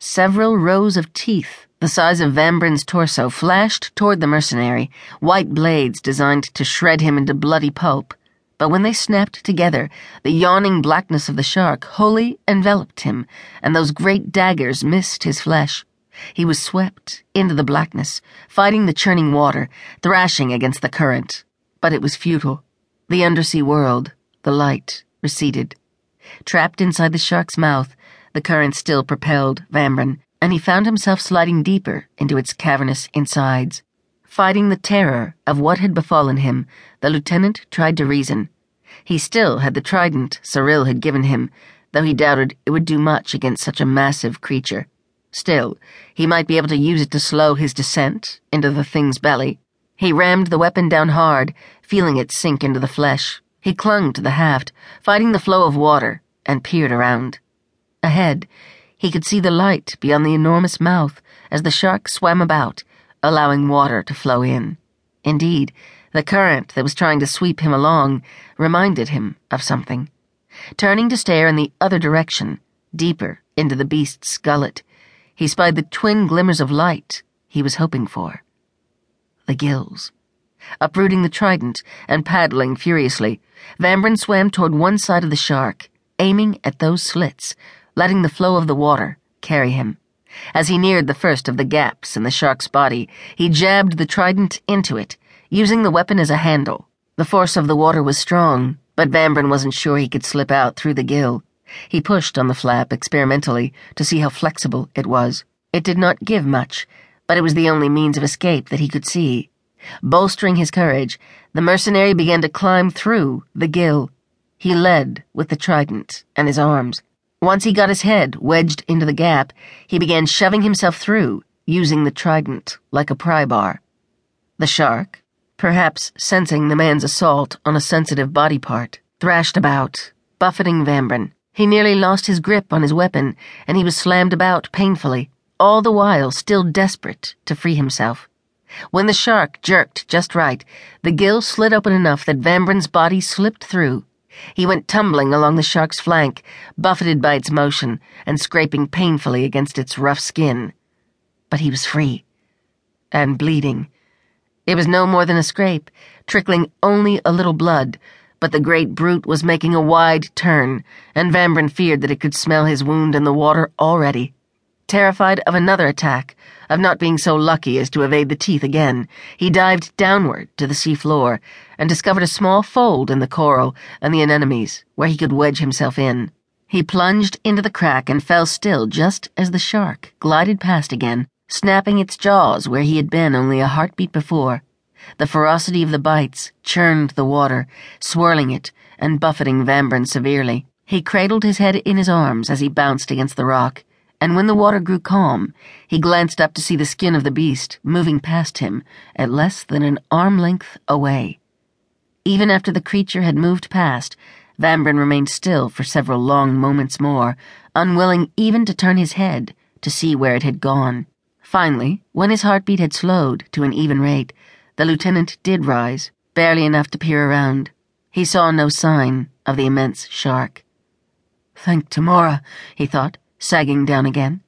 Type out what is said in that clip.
Several rows of teeth, the size of Van torso, flashed toward the mercenary, white blades designed to shred him into bloody pulp. But when they snapped together, the yawning blackness of the shark wholly enveloped him, and those great daggers missed his flesh. He was swept into the blackness, fighting the churning water, thrashing against the current. But it was futile. The undersea world, the light, receded. Trapped inside the shark's mouth, the current still propelled Vambran, and he found himself sliding deeper into its cavernous insides. Fighting the terror of what had befallen him, the lieutenant tried to reason. He still had the trident Cyril had given him, though he doubted it would do much against such a massive creature. Still, he might be able to use it to slow his descent into the thing's belly. He rammed the weapon down hard, feeling it sink into the flesh. He clung to the haft, fighting the flow of water, and peered around. Ahead, he could see the light beyond the enormous mouth as the shark swam about, allowing water to flow in. Indeed, the current that was trying to sweep him along reminded him of something. Turning to stare in the other direction, deeper into the beast's gullet, he spied the twin glimmers of light he was hoping for. The gills. Uprooting the trident and paddling furiously, Vambran swam toward one side of the shark, aiming at those slits, letting the flow of the water carry him. As he neared the first of the gaps in the shark's body, he jabbed the trident into it, using the weapon as a handle. The force of the water was strong, but Vambran wasn't sure he could slip out through the gill. He pushed on the flap experimentally to see how flexible it was. It did not give much, but it was the only means of escape that he could see. Bolstering his courage, the mercenary began to climb through the gill. He led with the trident and his arms. Once he got his head wedged into the gap, he began shoving himself through, using the trident like a pry bar. The shark, perhaps sensing the man's assault on a sensitive body part, thrashed about, buffeting Vambran. He nearly lost his grip on his weapon, and he was slammed about painfully, all the while still desperate to free himself. When the shark jerked just right, the gill slid open enough that Vambran's body slipped through, he went tumbling along the shark's flank, buffeted by its motion and scraping painfully against its rough skin. But he was free. And bleeding. It was no more than a scrape, trickling only a little blood, but the great brute was making a wide turn, and Vambran feared that it could smell his wound in the water already. Terrified of another attack, of not being so lucky as to evade the teeth again, he dived downward to the seafloor and discovered a small fold in the coral and the anemones where he could wedge himself in. He plunged into the crack and fell still just as the shark glided past again, snapping its jaws where he had been only a heartbeat before. The ferocity of the bites churned the water, swirling it and buffeting Vambran severely. He cradled his head in his arms as he bounced against the rock and when the water grew calm, he glanced up to see the skin of the beast moving past him at less than an arm length away. Even after the creature had moved past, Vambran remained still for several long moments more, unwilling even to turn his head to see where it had gone. Finally, when his heartbeat had slowed to an even rate, the lieutenant did rise, barely enough to peer around. He saw no sign of the immense shark. Thank Tymora, he thought sagging down again.